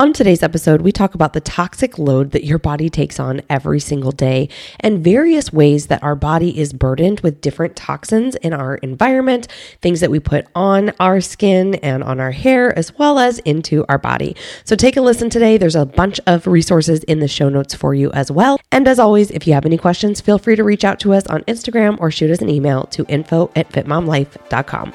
On today's episode, we talk about the toxic load that your body takes on every single day and various ways that our body is burdened with different toxins in our environment, things that we put on our skin and on our hair, as well as into our body. So take a listen today. There's a bunch of resources in the show notes for you as well. And as always, if you have any questions, feel free to reach out to us on Instagram or shoot us an email to info at fitmomlife.com.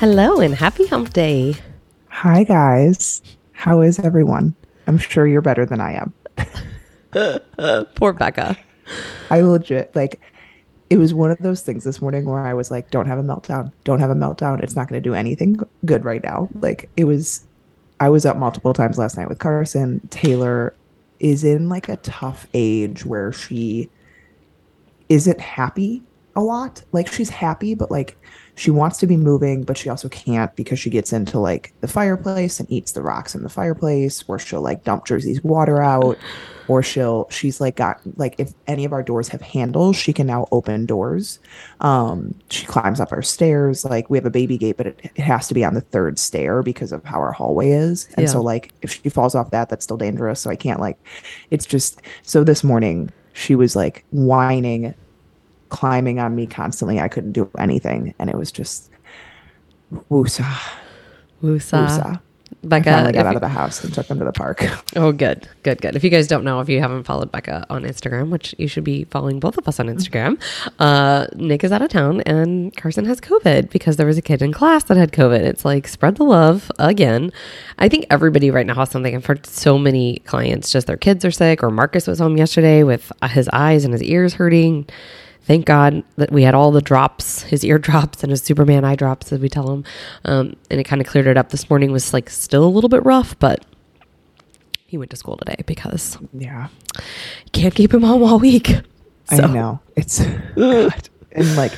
Hello and happy hump day. Hi, guys. How is everyone? I'm sure you're better than I am. Poor Becca. I legit, like, it was one of those things this morning where I was like, don't have a meltdown. Don't have a meltdown. It's not going to do anything good right now. Like, it was, I was up multiple times last night with Carson. Taylor is in like a tough age where she isn't happy a lot. Like, she's happy, but like, she wants to be moving, but she also can't because she gets into like the fireplace and eats the rocks in the fireplace, or she'll like dump Jersey's water out, or she'll she's like got like if any of our doors have handles, she can now open doors. Um, she climbs up our stairs. Like we have a baby gate, but it, it has to be on the third stair because of how our hallway is. And Yeah. so like if she falls off that, that's still dangerous. So I can't like it's just so this morning she was like whining climbing on me constantly. I couldn't do anything, and it was just woosah, Woosah. woosah. I Becca. finally got out of the house and took them to the park. Oh, good, good, good. If you guys don't know, if you haven't followed Becca on Instagram, which you should be following both of us on Instagram, uh, Nick is out of town and Carson has COVID because there was a kid in class that had COVID. It's like spread the love again. I think everybody right now has something. I've heard so many clients just their kids are sick, or Marcus was home yesterday with his eyes and his ears hurting. Thank God that we had all the drops, his ear drops and his Superman eye drops, as we tell him. Um, and it kind of cleared it up. This morning was like still a little bit rough, but he went to school today because yeah, can't keep him home all week. So, I know it's God. and like,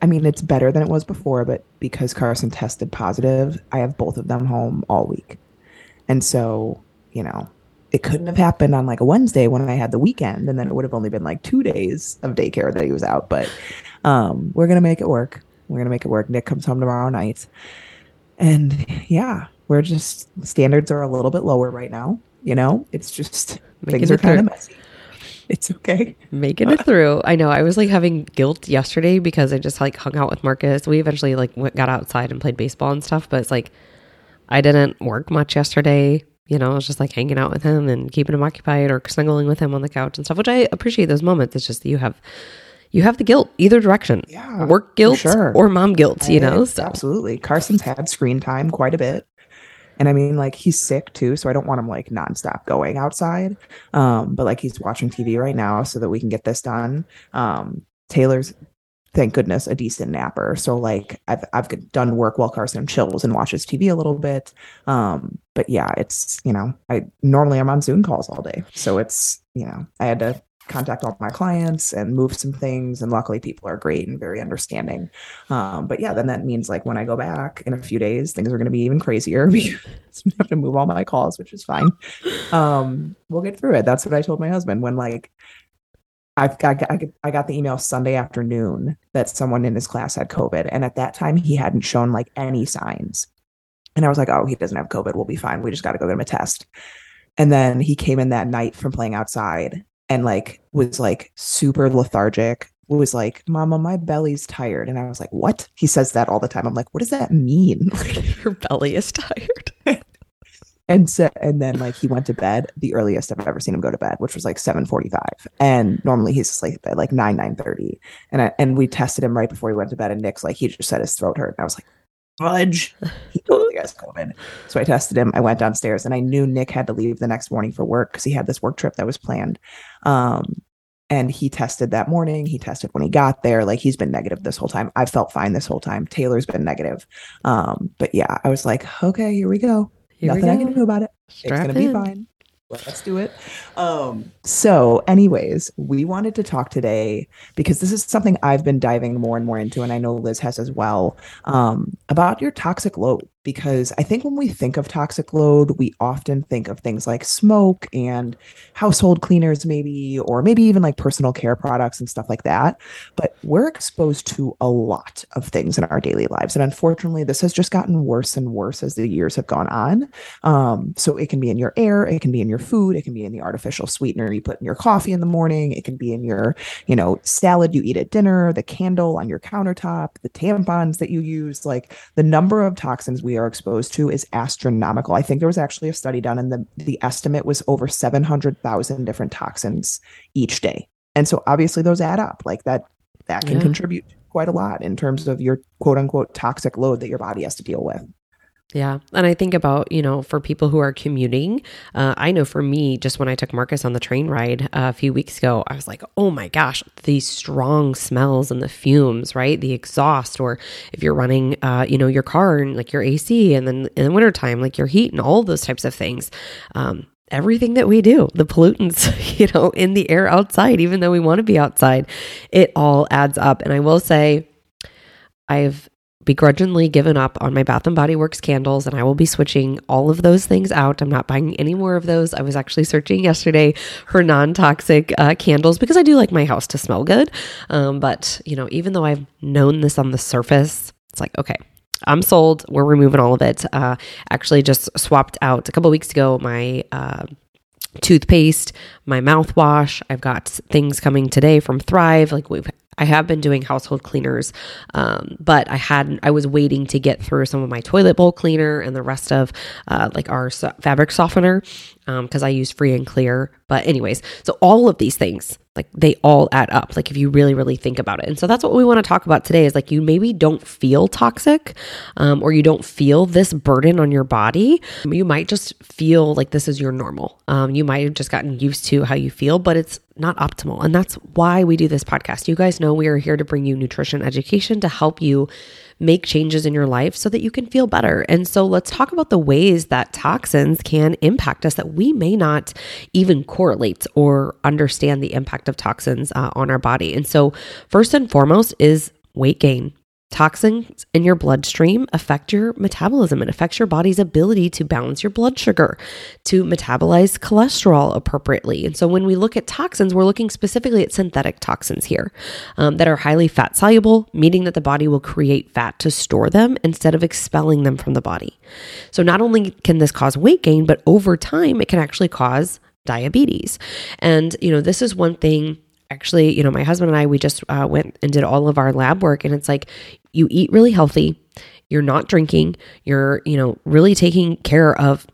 I mean, it's better than it was before, but because Carson tested positive, I have both of them home all week, and so you know. It couldn't have happened on like a Wednesday when I had the weekend, and then it would have only been like two days of daycare that he was out. But um, we're gonna make it work. We're gonna make it work. Nick comes home tomorrow night, and yeah, we're just standards are a little bit lower right now. You know, it's just Making things it are kind of messy. It's okay. making it through. I know I was like having guilt yesterday because I just like hung out with Marcus. We eventually like went, got outside and played baseball and stuff, but it's like I didn't work much yesterday. You know, I was just like hanging out with him and keeping him occupied or snuggling with him on the couch and stuff, which I appreciate those moments. It's just that you have you have the guilt either direction. Yeah, Work guilt sure. or mom guilt, you know? So absolutely. Carson's had screen time quite a bit. And I mean, like he's sick too, so I don't want him like nonstop going outside. Um, but like he's watching TV right now so that we can get this done. Um, Taylor's thank goodness a decent napper. So like I've I've done work while Carson chills and watches TV a little bit. Um, but yeah, it's you know, I normally I'm on Zoom calls all day. So it's, you know, I had to contact all my clients and move some things and luckily people are great and very understanding um, but yeah then that means like when i go back in a few days things are going to be even crazier because i have to move all my calls which is fine um, we'll get through it that's what i told my husband when like I've got, I got I got the email Sunday afternoon that someone in his class had COVID, and at that time he hadn't shown like any signs. And I was like, "Oh, he doesn't have COVID. We'll be fine. We just got to go get him a test." And then he came in that night from playing outside and like was like super lethargic. Was like, "Mama, my belly's tired," and I was like, "What?" He says that all the time. I'm like, "What does that mean?" your belly is tired. and so and then like he went to bed the earliest i've ever seen him go to bed which was like 7.45 and normally he's asleep at like 9 9.30 and I, and we tested him right before he went to bed and nick's like he just said his throat hurt and i was like fudge he totally has covid so i tested him i went downstairs and i knew nick had to leave the next morning for work because he had this work trip that was planned um and he tested that morning. He tested when he got there. Like he's been negative this whole time. I felt fine this whole time. Taylor's been negative. Um, but yeah, I was like, okay, here we go. Here Nothing I can do about it. Strap it's gonna in. be fine. Let's do it. Um, so, anyways, we wanted to talk today because this is something I've been diving more and more into, and I know Liz has as well, um, about your toxic load. Because I think when we think of toxic load, we often think of things like smoke and household cleaners, maybe, or maybe even like personal care products and stuff like that. But we're exposed to a lot of things in our daily lives. And unfortunately, this has just gotten worse and worse as the years have gone on. Um, so it can be in your air, it can be in your food, it can be in the artificial sweetener you put in your coffee in the morning, it can be in your, you know, salad you eat at dinner, the candle on your countertop, the tampons that you use. Like the number of toxins we are exposed to is astronomical. I think there was actually a study done, and the the estimate was over seven hundred thousand different toxins each day. And so obviously those add up. Like that that can Yeah. contribute quite a lot in terms of your quote unquote toxic load that your body has to deal with. Yeah. And I think about, you know, for people who are commuting, uh, I know for me, just when I took Marcus on the train ride uh, a few weeks ago, I was like, oh my gosh, these strong smells and the fumes, right? The exhaust, or if you're running, uh, you know, your car and like your AC, and then in the wintertime, like your heat and all those types of things. Um, everything that we do, the pollutants, you know, in the air outside, even though we want to be outside, it all adds up. And I will say, I've begrudgingly given up on my Bath and Body Works candles and I will be switching all of those things out. I'm not buying any more of those. I was actually searching yesterday for non-toxic uh, candles because I do like my house to smell good. Um, but you know, even though I've known this on the surface, it's like okay. I'm sold. We're removing all of it. Uh, actually, just swapped out a couple weeks ago my uh, toothpaste, my mouthwash. I've got things coming today from Thrive. Like we've, I have been doing household cleaners, um, but I hadn't. I was waiting to get through some of my toilet bowl cleaner and the rest of uh, like our so- fabric softener because I use free and clear. But anyways, so all of these things, like they all add up. Like if you really, really think about it, and so that's what we want to talk about today. Is like you maybe don't feel toxic, um, or you don't feel this burden on your body. You might just feel like this is your normal. Um, you might have just gotten used to how you feel, but it's not optimal. And that's why we do this podcast. You guys know we are here to bring you nutrition education to help you make changes in your life so that you can feel better. And so let's talk about the ways that toxins can impact us that we may not even correlate or understand the impact of toxins uh, on our body. And so, first and foremost, is weight gain. Toxins in your bloodstream affect your metabolism. It affects your body's ability to balance your blood sugar, to metabolize cholesterol appropriately. And so, when we look at toxins, we're looking specifically at synthetic toxins here um, that are highly fat soluble, meaning that the body will create fat to store them instead of expelling them from the body. So, not only can this cause weight gain, but over time, it can actually cause diabetes. And, you know, this is one thing actually, you know, my husband and I, we just uh, went and did all of our lab work, and it's like you eat really healthy, you're not drinking, you're, you know, really taking care of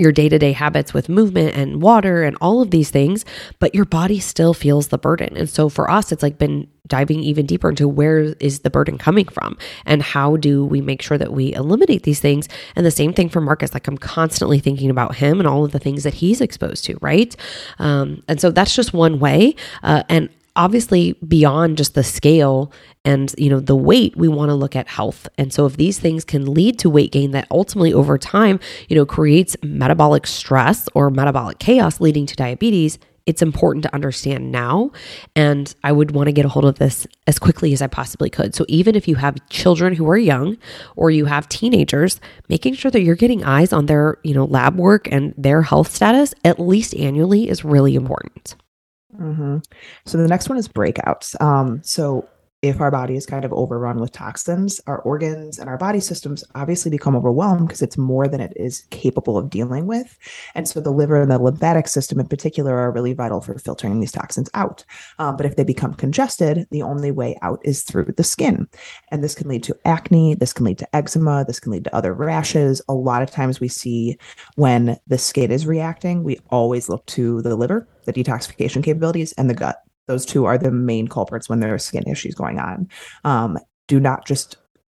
your day to day habits with movement and water and all of these things, but your body still feels the burden. And so for us, it's like been diving even deeper into where is the burden coming from and how do we make sure that we eliminate these things. And the same thing for Marcus, like I'm constantly thinking about him and all of the things that he's exposed to, right? Um, and so that's just one way. Uh, and obviously beyond just the scale and you know the weight we want to look at health. And so if these things can lead to weight gain that ultimately over time you know creates metabolic stress or metabolic chaos leading to diabetes it's important to understand now. And i would want to get a hold of this as quickly as i possibly could. So even if you have children who are young or you have teenagers making sure that you're getting eyes on their you know lab work and their health status at least annually is really important hmm So the next one is breakouts. Um, so if our body is kind of overrun with toxins, our organs and our body systems obviously become overwhelmed because it's more than it is capable of dealing with. And so the liver and the lymphatic system in particular are really vital for filtering these toxins out. Um, but if they become congested, the only way out is through the skin. And this can lead to acne, this can lead to eczema, this can lead to other rashes. A lot of times we see when the skin is reacting, we always look to the liver, the detoxification capabilities, and the gut those two are the main culprits when there are skin issues going on. Um, do not just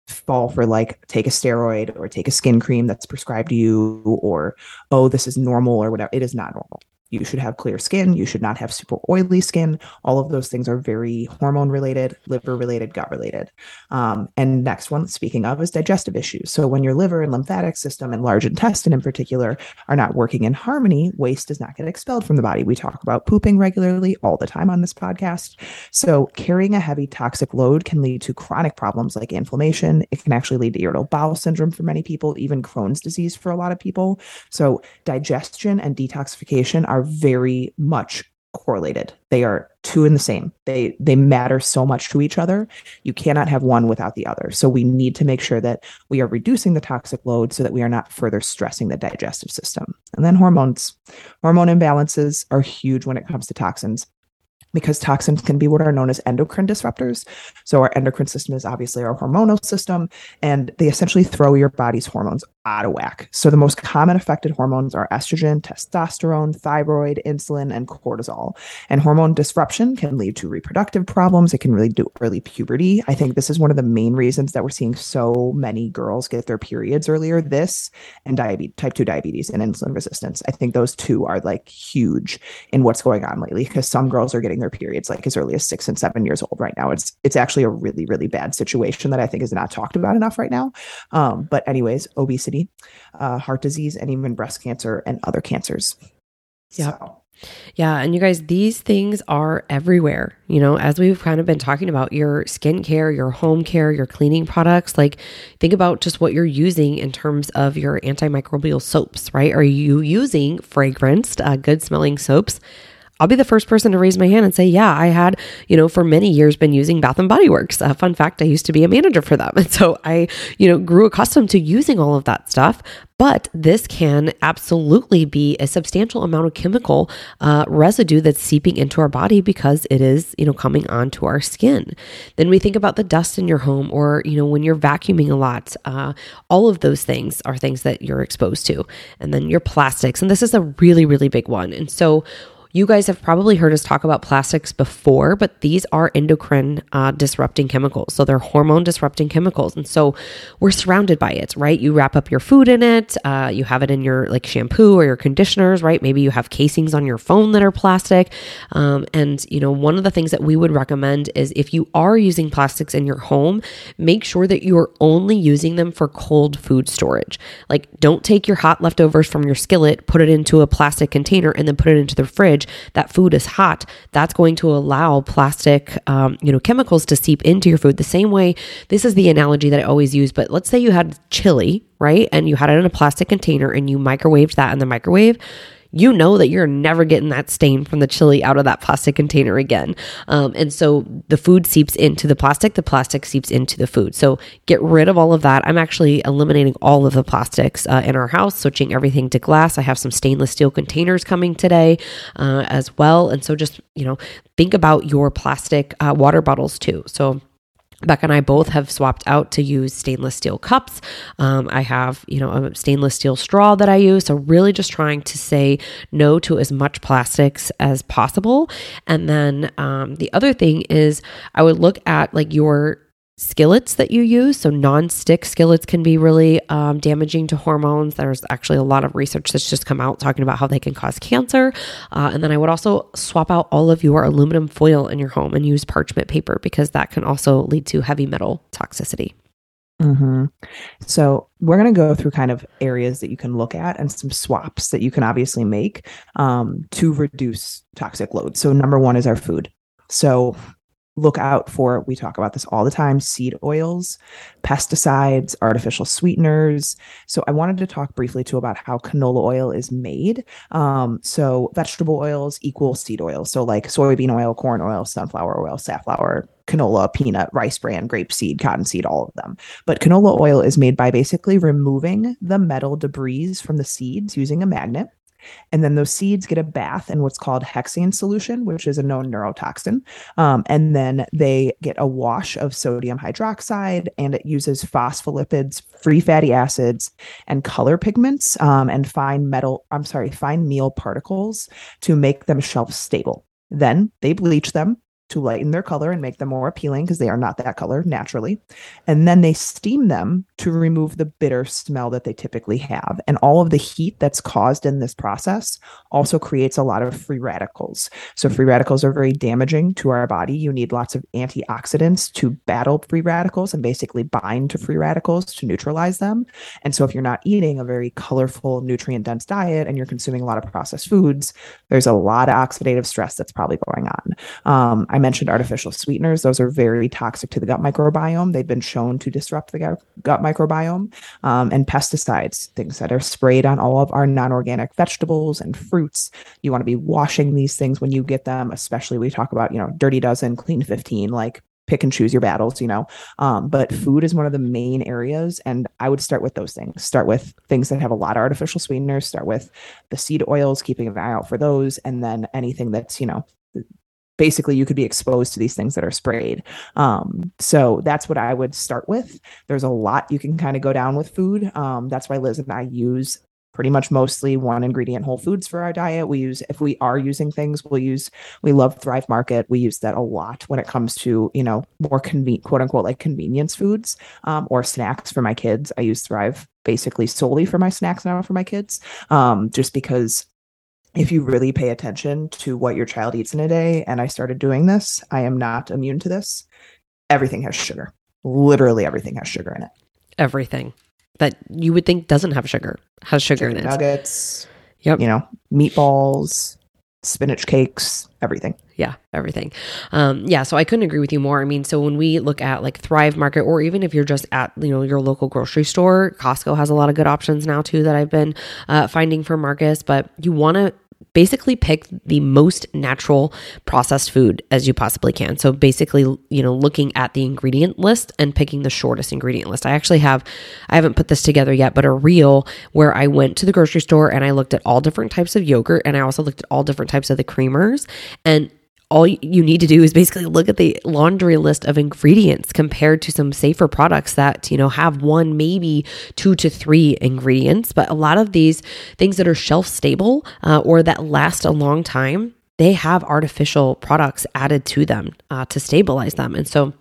fall for like take a steroid or take a skin cream that's prescribed to you or oh this is normal or whatever. It is not normal. You should have clear skin. You should not have super oily skin. All of those things are very hormone related, liver related, gut related. Um, and next one, speaking of, is digestive issues. So when your liver and lymphatic system and large intestine in particular are not working in harmony, waste does not get expelled from the body. We talk about pooping regularly all the time on this podcast. So carrying a heavy toxic load can lead to chronic problems like inflammation. It can actually lead to irritable bowel syndrome for many people, even Crohn's disease for a lot of people. So digestion and detoxification are are very much correlated. They are two in the same. They they matter so much to each other. You cannot have one without the other. So we need to make sure that we are reducing the toxic load so that we are not further stressing the digestive system. And then hormones. Hormone imbalances are huge when it comes to toxins because toxins can be what are known as endocrine disruptors. So, our endocrine system is obviously our hormonal system, and they essentially throw your body's hormones out of whack. So, the most common affected hormones are estrogen, testosterone, thyroid, insulin, and cortisol. And hormone disruption can lead to reproductive problems. It can really do early puberty. I think this is one of the main reasons that we're seeing so many girls get their periods earlier. This and diabetes, type 2 diabetes, and insulin resistance. I think those two are like huge in what's going on lately because some girls are getting their periods like as early as six and seven years old right now. It's it's actually a really really bad situation that I think is not talked about enough right now. Um, but anyways, obesity, uh, heart disease, and even breast cancer and other cancers. Yeah. So. Yeah. And you guys, these things are everywhere. You know, as we've kind of been talking about your skincare, your home care, your cleaning products, like think about just what you're using in terms of your antimicrobial soaps, right? Are you using fragranced, uh, good smelling soaps? I'll be the first person to raise my hand and say, yeah, I had, you know, for many years been using Bath and Body Works. Fun fact, I used to be a manager for them. And so I, you know, grew accustomed to using all of that stuff. But this can absolutely be a substantial amount of chemical uh, residue that's seeping into our body because it is, you know, coming onto our skin. Then we think about the dust in your home or, you know, when you're vacuuming a lot. Uh, all of those things are things that you're exposed to. And then your plastics. And this is a really, really big one. And so, you guys have probably heard us talk about plastics before, but these are endocrine uh, disrupting chemicals. So they're hormone disrupting chemicals. And so we're surrounded by it, right? You wrap up your food in it, uh, you have it in your like shampoo or your conditioners, right? Maybe you have casings on your phone that are plastic. Um, and, you know, one of the things that we would recommend is if you are using plastics in your home, make sure that you're only using them for cold food storage. Like, don't take your hot leftovers from your skillet, put it into a plastic container, and then put it into the fridge fridge, that food is hot, that's going to allow plastic, um, you know, chemicals to seep into your food. The same way, this is the analogy that I always use, but let's say you had chili, right? And you had it in a plastic container and you microwaved that in the microwave you know that you're never getting that stain from the chili out of that plastic container again. Um, and so the food seeps into the plastic, the plastic seeps into the food. So get rid of all of that. I'm actually eliminating all of the plastics uh, in our house, switching everything to glass. I have some stainless steel containers coming today uh, as well. And so just, you know, think about your plastic uh, water bottles too. So Becca and I both have swapped out to use stainless steel cups. Um, I have, you know, a stainless steel straw that I use. So, really just trying to say no to as much plastics as possible. And then um, the other thing is, I would look at like your skillets that you use. So, non-stick skillets can be really um, damaging to hormones. There's actually a lot of research that's just come out talking about how they can cause cancer. Uh, and then I would also swap out all of your aluminum foil in your home and use parchment paper because that can also lead to heavy metal toxicity. Mm-hmm. So we're going to go through kind of areas that you can look at and some swaps that you can obviously make um, to reduce toxic load. So number one is our food. So look out for. We talk about this all the time seed oils pesticides artificial sweeteners. So i wanted to talk briefly too about how canola oil is made. Um, so vegetable oils equal seed oil. So like soybean oil corn oil sunflower oil safflower canola peanut rice bran grape grapeseed cottonseed all of them. But canola oil is made by basically removing the metal debris from the seeds using a magnet and then those seeds get a bath in what's called hexane solution, which is a known neurotoxin. Um, and then they get a wash of sodium hydroxide, and it uses phospholipids, free fatty acids, and color pigments um, and fine metal, I'm sorry, fine meal particles to make them shelf stable. Then they bleach them to lighten their color and make them more appealing because they are not that color naturally. And then they steam them to remove the bitter smell that they typically have. And all of the heat that's caused in this process also creates a lot of free radicals. So, free radicals are very damaging to our body. You need lots of antioxidants to battle free radicals and basically bind to free radicals to neutralize them. And so, if you're not eating a very colorful, nutrient dense diet and you're consuming a lot of processed foods, there's a lot of oxidative stress that's probably going on. Um, mentioned artificial sweeteners; those are very toxic to the gut microbiome. They've been shown to disrupt the gut, microbiome, um, and pesticides, things that are sprayed on all of our non-organic vegetables and fruits. You want to be washing these things when you get them, especially we talk about you know dirty dozen, clean fifteen, like pick and choose your battles, you know. Um, but food is one of the main areas. And I would start with those things. Start with things that have a lot of artificial sweeteners, start with the seed oils, keeping an eye out for those. And then anything that's, you know, basically you could be exposed to these things that are sprayed. Um, so that's what I would start with. There's a lot you can kind of go down with food. Um, that's why Liz and I use pretty much mostly one ingredient whole foods for our diet. We use, if we are using things, we'll use, we love Thrive Market. We use that a lot when it comes to, you know, more convenient, quote unquote, like convenience foods um, or snacks for my kids. I use Thrive basically solely for my snacks now for my kids, um, just because if you really pay attention to what your child eats in a day, and I started doing this, I am not immune to this. Everything has sugar. Literally everything has sugar in it. Everything that you would think doesn't have sugar has sugar Chicken in it. Nuggets, Yep. you know, meatballs, spinach cakes, everything. Yeah, everything. Um, yeah, so I couldn't agree with you more. I mean, so when we look at like Thrive Market, or even if you're just at you know your local grocery store, Costco has a lot of good options now too that I've been uh, finding for Marcus. But you want to basically pick the most natural processed food as you possibly can. So basically, you know, looking at the ingredient list and picking the shortest ingredient list. I actually have, I haven't put this together yet, but a reel where I went to the grocery store and I looked at all different types of yogurt and I also looked at all different types of the creamers and all you need to do is basically look at the laundry list of ingredients compared to some safer products that you know have one maybe two to three ingredients. But a lot of these things that are shelf stable uh, or that last a long time they have artificial products added to them uh, to stabilize them. And so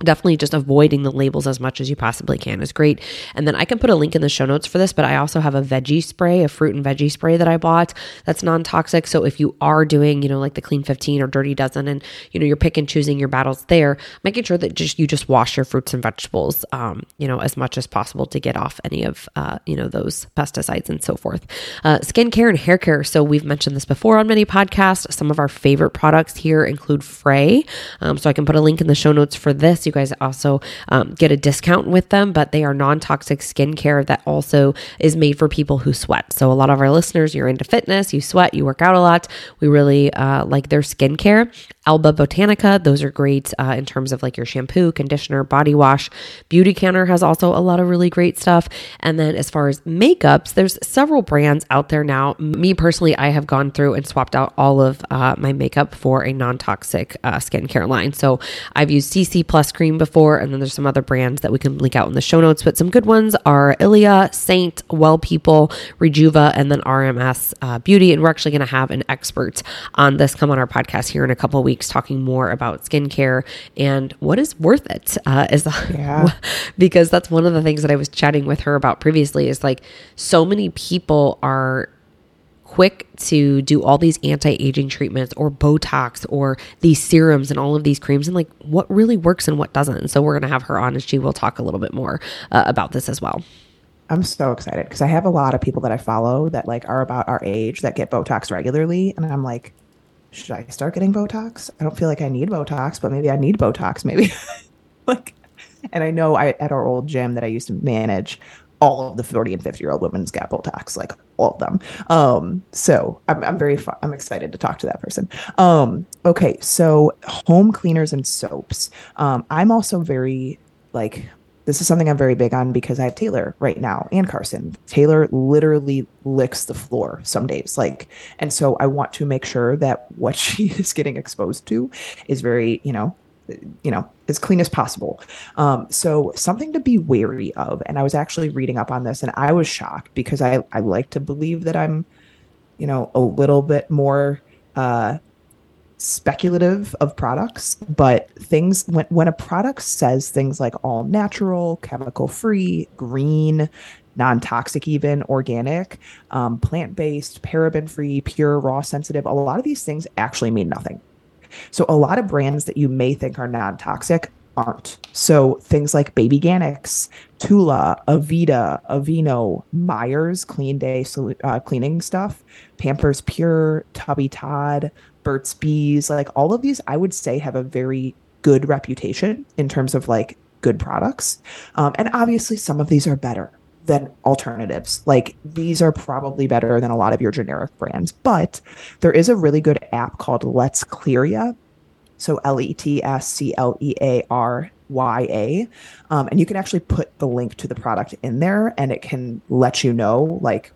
definitely just avoiding the labels as much as you possibly can is great. And then I can put a link in the show notes for this, but I also have a veggie spray, a fruit and veggie spray that I bought that's non-toxic. So if you are doing, you know, like the clean 15 or dirty dozen and, you know, you're pick and choosing your battles there, making sure that just you just wash your fruits and vegetables, um, you know, as much as possible to get off any of, uh, you know, those pesticides and so forth. Uh, skincare and hair care. So we've mentioned this before on many podcasts. Some of our favorite products here include Frey. Um, so I can put a link in the show notes for this. You guys also um, get a discount with them, but they are non toxic skincare that also is made for people who sweat. So, a lot of our listeners, you're into fitness, you sweat, you work out a lot. We really uh, like their skincare. Alba Botanica, those are great uh, in terms of like your shampoo, conditioner, body wash. Beauty Counter has also a lot of really great stuff. And then as far as makeups, there's several brands out there now. Me personally, I have gone through and swapped out all of uh, my makeup for a non toxic uh, skincare line. So I've used CC Plus Cream before, and then there's some other brands that we can link out in the show notes. But some good ones are Ilia, Saint, Well People, Rejuva, and then RMS uh, Beauty. And we're actually going to have an expert on this come on our podcast here in a couple of weeks talking more about skincare and what is worth it. Uh, is Yeah. because that's one of the things that I was chatting with her about previously is like so many people are quick to do all these anti-aging treatments or botox or these serums and all of these creams and like what really works and what doesn't and so we're going to have her on and she will talk a little bit more uh, about this as well I'm so excited because I have a lot of people that I follow that like are about our age that get Botox regularly, and I'm like, should I start getting Botox? I don't feel like I need Botox, but maybe I need Botox. Maybe like, and I know I at our old gym that I used to manage, all of the 40 and 50 year old women's got Botox, like all of them. Um, so I'm, I'm very fu- I'm excited to talk to that person. Um, okay, so home cleaners and soaps. Um, I'm also very like this is something I'm very big on because I have Taylor right now and Carson. Taylor literally licks the floor some days. Like, and so I want to make sure that what she is getting exposed to is very, you know, you know, as clean as possible. Um, so something to be wary of. And I was actually reading up on this and I was shocked because I, I like to believe that I'm, you know, a little bit more uh speculative of products, but things when when a product says things like all natural, chemical free, green, non-toxic even organic um, plant-based paraben free pure raw sensitive a lot of these things actually mean nothing so a lot of brands that you may think are non-toxic aren't. So things like Babyganics, Tula, Aveda, Aveeno, Myers, Clean Day uh, cleaning stuff, Pampers Pure, Tubby Todd, Burt's Bees, like all of these, I would say have a very good reputation in terms of like good products. Um, and obviously, some of these are better than alternatives. Like these are probably better than a lot of your generic brands, but there is a really good app called Let's Clear Ya so L E T S C L E A R Y A. Um, and you can actually put the link to the product in there and it can let you know like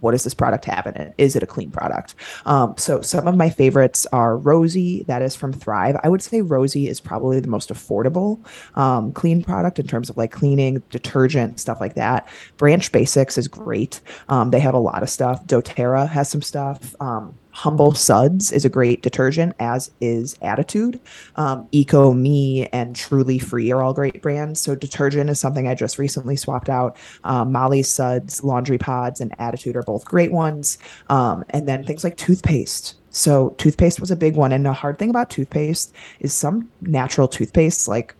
what does this product have in it? Is it a clean product? Um, so some of my favorites are Rosie, that is from Thrive. I would say Rosie is probably the most affordable um, clean product in terms of like cleaning, detergent, stuff like that. Branch Basics is great. Um, they have a lot of stuff. doTERRA has some stuff. Um, Humble Suds is a great detergent, as is Attitude. Um, Eco Me and Truly Free are all great brands. So detergent is something I just recently swapped out. Um, Molly's Suds, Laundry Pods, and Attitude are both great ones. Um, and then things like toothpaste. So toothpaste was a big one. And the hard thing about toothpaste is some natural toothpaste, like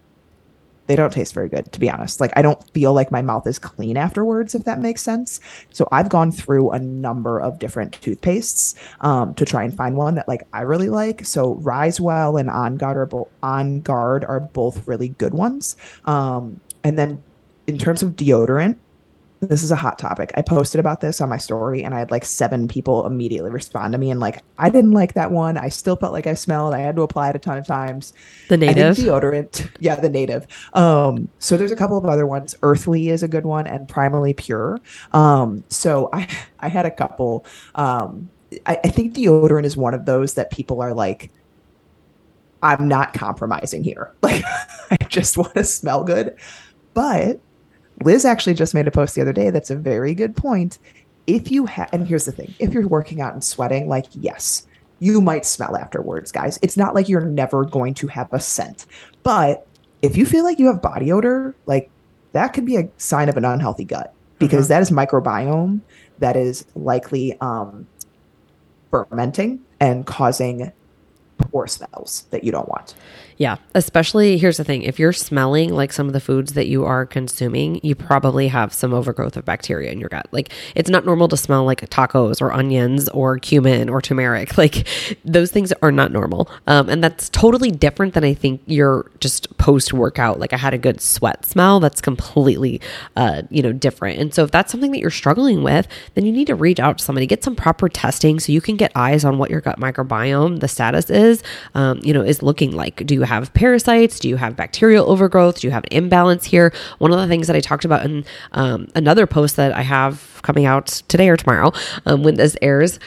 they don't taste very good, to be honest. Like I don't feel like my mouth is clean afterwards, if that makes sense. So I've gone through a number of different toothpastes um, to try and find one that like I really like. So Risewell and On Guard are both On Guard are both really good ones. Um, and then in terms of deodorant, this is a hot topic. I posted about this on my story and I had like seven people immediately respond to me and like, I didn't like that one. I still felt like I smelled. I had to apply it a ton of times. The native deodorant. Yeah, the native. Um, so there's a couple of other ones. Earthly is a good one and primally pure. Um, so I I had a couple. Um, I, I think deodorant is one of those that people are like, I'm not compromising here. Like I just want to smell good. But Liz actually just made a post the other day that's a very good point. If you have, and here's the thing if you're working out and sweating, like, yes, you might smell afterwards, guys. It's not like you're never going to have a scent. But if you feel like you have body odor, like, that could be a sign of an unhealthy gut because mm-hmm. that is microbiome that is likely um, fermenting and causing poor smells that you don't want. Yeah. Especially, here's the thing if you're smelling like some of the foods that you are consuming, you probably have some overgrowth of bacteria in your gut. Like, it's not normal to smell like tacos or onions or cumin or turmeric. Like, those things are not normal. Um, and that's totally different than I think you're just post workout. Like, I had a good sweat smell. That's completely, uh, you know, different. And so, if that's something that you're struggling with, then you need to reach out to somebody, get some proper testing so you can get eyes on what your gut microbiome, the status is, um, you know, is looking like. Do you have parasites? Do you have bacterial overgrowth? Do you have an imbalance here? One of the things that I talked about in um, another post that I have coming out today or tomorrow um, when this airs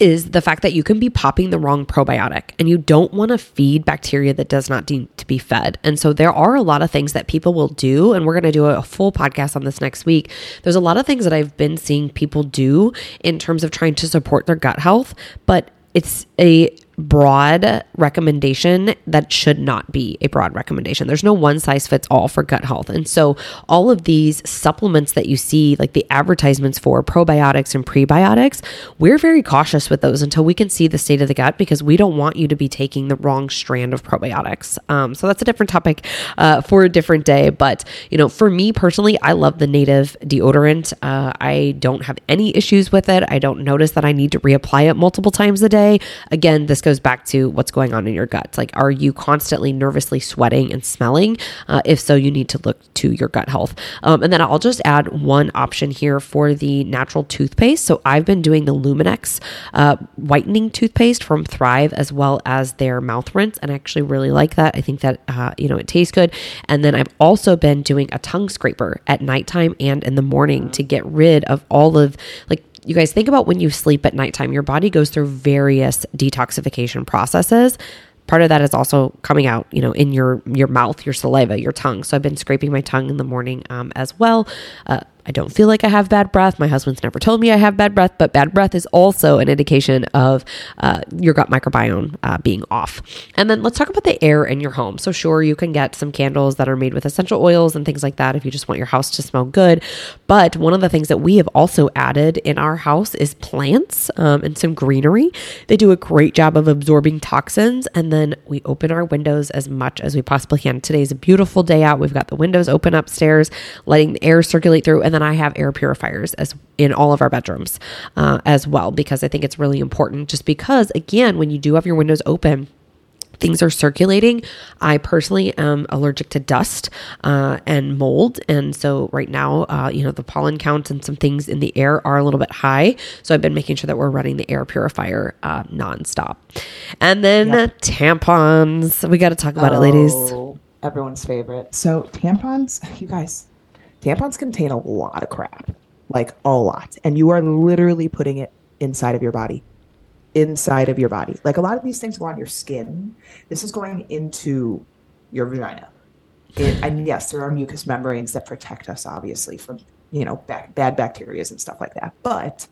is the fact that you can be popping the wrong probiotic and you don't want to feed bacteria that does not need to be fed. And so there are a lot of things that people will do, and we're going to do a full podcast on this next week. There's a lot of things that I've been seeing people do in terms of trying to support their gut health, but it's a broad recommendation that should not be a broad recommendation. There's no one size fits all for gut health. And so all of these supplements that you see, like the advertisements for probiotics and prebiotics, we're very cautious with those until we can see the state of the gut because we don't want you to be taking the wrong strand of probiotics. Um, so that's a different topic uh, for a different day. But, you know, for me personally, I love the native deodorant. Uh, I don't have any issues with it. I don't notice that I need to reapply it multiple times a day. Again, this goes back to what's going on in your gut. Like, are you constantly nervously sweating and smelling? Uh, if so, you need to look to your gut health. Um, and then I'll just add one option here for the natural toothpaste. So I've been doing the Lumineux uh, whitening toothpaste from Thrive as well as their mouth rinse, and I actually really like that. I think that uh, you know it tastes good. And then I've also been doing a tongue scraper at nighttime and in the morning to get rid of all of like you guys think about when you sleep at nighttime, your body goes through various detoxification processes. Part of that is also coming out, you know, in your your mouth, your saliva, your tongue. So I've been scraping my tongue in the morning um, as well. Uh, I don't feel like I have bad breath. My husband's never told me I have bad breath, but bad breath is also an indication of uh, your gut microbiome uh, being off. And then let's talk about the air in your home. So, sure, you can get some candles that are made with essential oils and things like that if you just want your house to smell good. But one of the things that we have also added in our house is plants um, and some greenery. They do a great job of absorbing toxins. And then we open our windows as much as we possibly can. Today's a beautiful day out. We've got the windows open upstairs, letting the air circulate through. And then I have air purifiers as in all of our bedrooms uh, as well, because I think it's really important. Just because, again, when you do have your windows open, things are circulating. I personally am allergic to dust uh, and mold. And so, right now, uh, you know, the pollen count and some things in the air are a little bit high. So, I've been making sure that we're running the air purifier uh, nonstop. And then yep. tampons. We got to talk about oh, it, ladies. Oh, everyone's favorite. So, tampons, you guys, tampons contain a lot of crap, like a lot. And you are literally putting it inside of your body inside of your body. Like a lot of these things go on your skin. This is going into your vagina. It, and yes, there are mucous membranes that protect us, obviously, from you know back, bad bacteria and stuff like that. But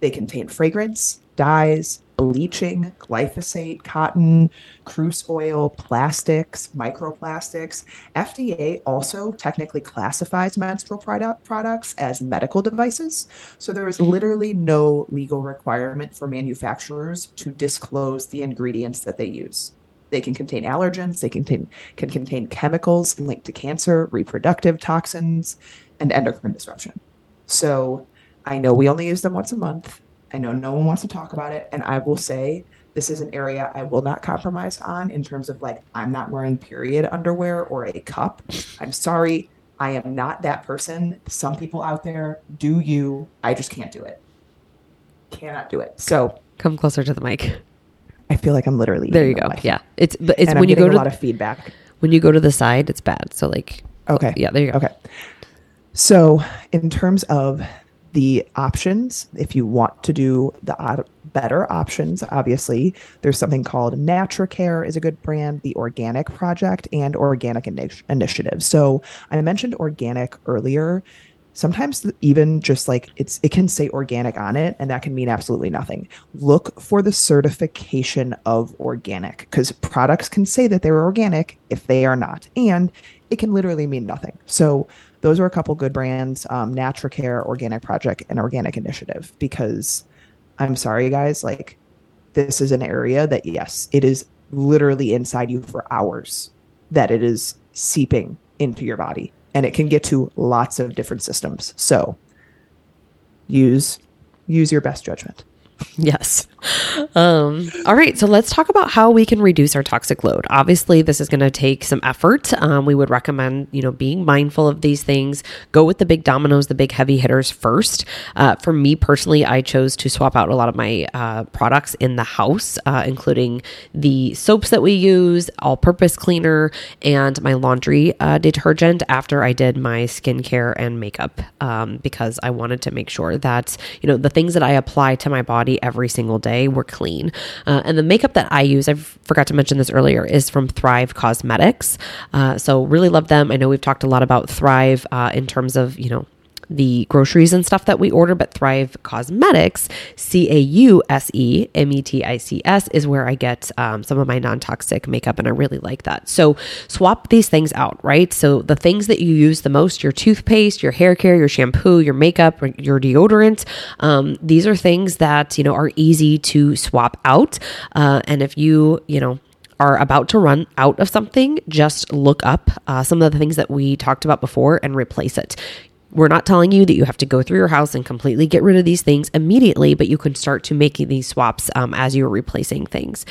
they contain fragrance, dyes, bleaching, glyphosate, cotton, cruise oil, plastics, microplastics. FDA also technically classifies menstrual product products as medical devices. So there is literally no legal requirement for manufacturers to disclose the ingredients that they use. They can contain allergens, they contain, can contain chemicals linked to cancer, reproductive toxins, and endocrine disruption. So I know we only use them once a month. I know no one wants to talk about it. And I will say this is an area I will not compromise on in terms of like, I'm not wearing period underwear or a cup. I'm sorry. I am not that person. Some people out there do you. I just can't do it. Cannot do it. So come closer to the mic. I feel like I'm literally there. You go. Yeah, it's but it's and when you go to a lot of feedback. When you go to the side, it's bad. So like, okay, yeah, there you go. Okay. So in terms of the options. If you want to do the better options obviously there's something called natracare is a good brand the organic project and organic initiative. So i mentioned organic earlier. Sometimes even just like it's it can say organic on it and that can mean absolutely nothing. Look for the certification of organic because products can say that they're organic if they are not and it can literally mean nothing. So those are a couple good brands um, natracare organic project and organic initiative because i'm sorry guys like this is an area that yes it is literally inside you for hours that it is seeping into your body and it can get to lots of different systems so use use your best judgment Yes. Um, all right. So let's talk about how we can reduce our toxic load. Obviously, this is going to take some effort. Um, we would recommend, you know, being mindful of these things. Go with the big dominoes, the big heavy hitters first. Uh, for me personally, I chose to swap out a lot of my uh, products in the house, uh, including the soaps that we use, all purpose cleaner, and my laundry uh, detergent after I did my skincare and makeup um, because I wanted to make sure that, you know, the things that I apply to my body every single day were clean. Uh, and the makeup that I use, I forgot to mention this earlier, is from Thrive Causemetics. Uh, so really love them. I know we've talked a lot about Thrive uh, in terms of, you know, the groceries and stuff that we order, but Thrive Causemetics, C A U S E M E T I C S, is where I get um, some of my non toxic makeup, and I really like that. So swap these things out, right? So the things that you use the most your toothpaste, your hair care, your shampoo, your makeup, your deodorant um, these are things that, you know, are easy to swap out. Uh, and if you, you know, are about to run out of something, just look up uh, some of the things that we talked about before and replace it. We're not telling you that you have to go through your house and completely get rid of these things immediately, but you can start to make these swaps um, as you're replacing things.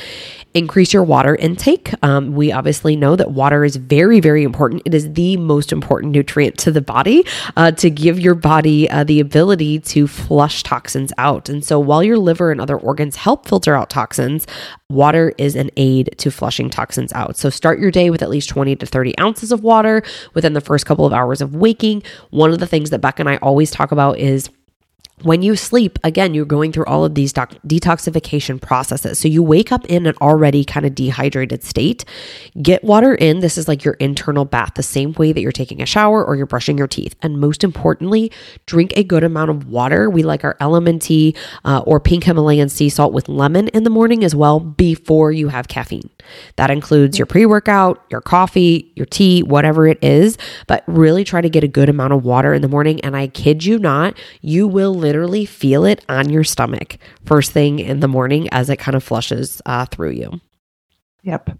Increase your water intake. Um, we obviously know that water is very, very important. It is the most important nutrient to the body uh, to give your body uh, the ability to flush toxins out. And so while your liver and other organs help filter out toxins, water is an aid to flushing toxins out. So start your day with at least 20 to 30 ounces of water within the first couple of hours of waking. One of the things that Beck and I always talk about is when you sleep, again, you're going through all of these doc- detoxification processes. So you wake up in an already kind of dehydrated state. Get water in. This is like your internal bath, the same way that you're taking a shower or you're brushing your teeth. And most importantly, drink a good amount of water. We like our LMNT uh, or pink Himalayan sea salt with lemon in the morning as well before you have caffeine. That includes your pre workout, your coffee, your tea, whatever it is. But really try to get a good amount of water in the morning. And I kid you not, you will literally feel it on your stomach first thing in the morning as it kind of flushes uh, through you. Yep.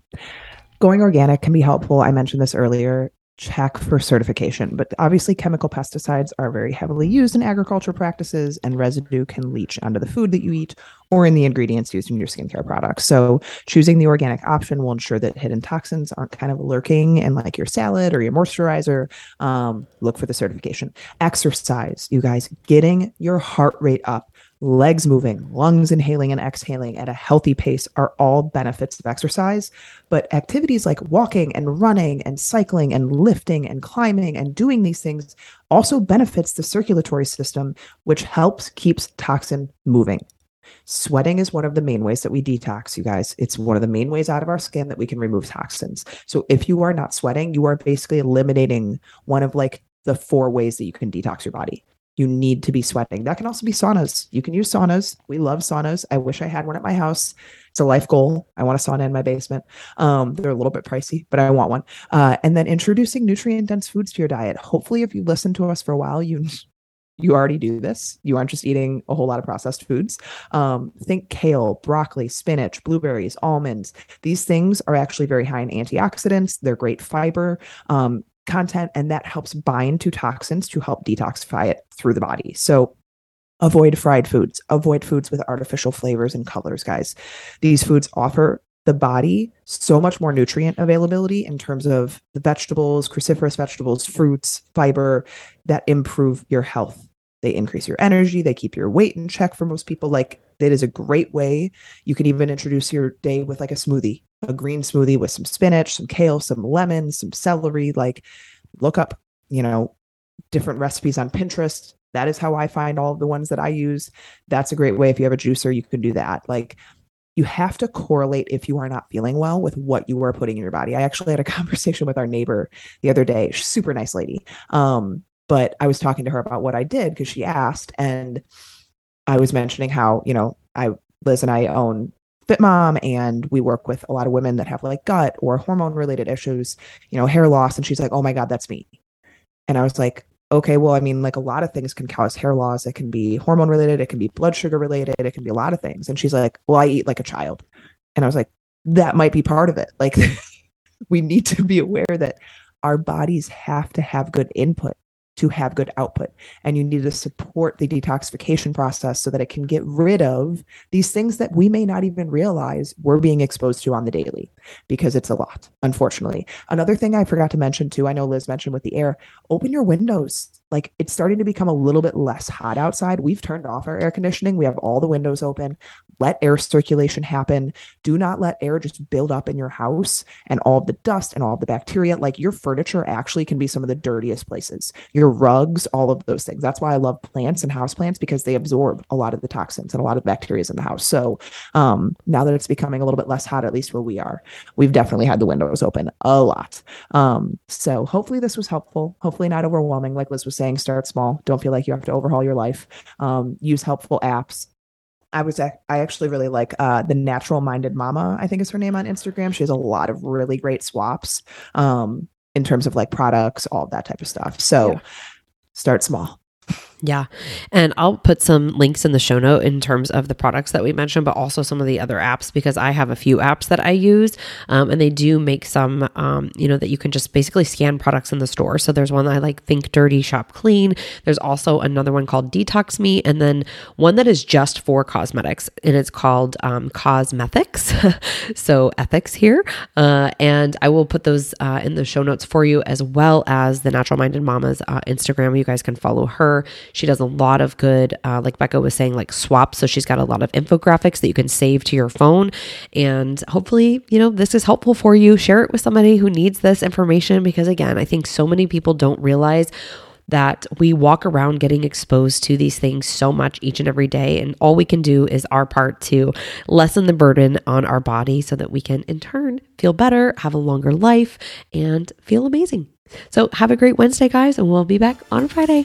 Going organic can be helpful. I mentioned this earlier check for certification. But obviously, chemical pesticides are very heavily used in agriculture practices, and residue can leach onto the food that you eat or in the ingredients used in your skincare products. So, choosing the organic option will ensure that hidden toxins aren't kind of lurking in like your salad or your moisturizer. Um, look for the certification. Exercise, you guys, getting your heart rate up legs moving, lungs inhaling and exhaling at a healthy pace are all benefits of exercise. But activities like walking and running and cycling and lifting and climbing and doing these things also benefits the circulatory system, which helps keeps toxin moving. Sweating is one of the main ways that we detox, you guys. It's one of the main ways out of our skin that we can remove toxins. So if you are not sweating, you are basically eliminating one of like the four ways that you can detox your body you need to be sweating. That can also be saunas. You can use saunas. We love saunas. I wish I had one at my house. It's a life goal. I want a sauna in my basement. Um, they're a little bit pricey, but I want one. Uh, and then introducing nutrient dense foods to your diet. Hopefully, if you listen to us for a while, you you already do this. You aren't just eating a whole lot of processed foods. Um, think kale, broccoli, spinach, blueberries, almonds. These things are actually very high in antioxidants. They're great fiber. Um, content and that helps bind to toxins to help detoxify it through the body. So avoid fried foods, avoid foods with artificial flavors and colors, guys. These foods offer the body so much more nutrient availability in terms of the vegetables, cruciferous vegetables, fruits, fiber that improve your health. They increase your energy, they keep your weight in check for most people. Like that is a great way. You can even introduce your day with like a smoothie a green smoothie with some spinach, some kale, some lemon, some celery. Like, look up, you know, different recipes on Pinterest. That is how I find all of the ones that I use. That's a great way. If you have a juicer, you can do that. Like, you have to correlate if you are not feeling well with what you are putting in your body. I actually had a conversation with our neighbor the other day. Super nice lady. Um, but I was talking to her about what I did because she asked, and I was mentioning how, you know, I Liz and I own fit mom and we work with a lot of women that have like gut or hormone related issues you know hair loss and she's like oh my god that's me. And i was like okay well i mean like a lot of things can cause hair loss. It can be hormone related it can be blood sugar related it can be a lot of things. And she's like well i eat like a child. And i was like that might be part of it. Like we need to be aware that our bodies have to have good input to have good output. And you need to support the detoxification process so that it can get rid of these things that we may not even realize we're being exposed to on the daily because it's a lot, unfortunately. Another thing I forgot to mention too, I know Liz mentioned with the air, open your windows like it's starting to become a little bit less hot outside. We've turned off our air conditioning. We have all the windows open. Let air circulation happen. Do not let air just build up in your house and all the dust and all the bacteria. Like your furniture actually can be some of the dirtiest places. Your rugs, all of those things. That's why I love plants and house plants because they absorb a lot of the toxins and a lot of bacteria in the house. So um, now that it's becoming a little bit less hot, at least where we are, we've definitely had the windows open a lot. Um, so hopefully this was helpful. Hopefully not overwhelming, like Liz was saying saying start small. Don't feel like you have to overhaul your life. Um, use helpful apps. I was I actually really like uh, the Natural Minded Mama. I think is her name on Instagram. She has a lot of really great swaps um, in terms of like products, all that type of stuff. So yeah. start small. Yeah. And I'll put some links in the show note in terms of the products that we mentioned, but also some of the other apps because I have a few apps that I use um, and they do make some, um, you know, that you can just basically scan products in the store. So there's one I like Think Dirty, Shop Clean. There's also another one called Detox Me and then one that is just for cosmetics and it's called um, Cosmetics. so ethics here. Uh, and I will put those uh, in the show notes for you as well as the Natural Minded Mama's uh, Instagram. You guys can follow her. She does a lot of good, uh, like Becca was saying, like swaps. So she's got a lot of infographics that you can save to your phone. And hopefully, you know, this is helpful for you. Share it with somebody who needs this information because, again, I think so many people don't realize that we walk around getting exposed to these things so much each and every day. And all we can do is our part to lessen the burden on our body so that we can, in turn, feel better, have a longer life, and feel amazing. So, have a great Wednesday, guys, and we'll be back on Friday.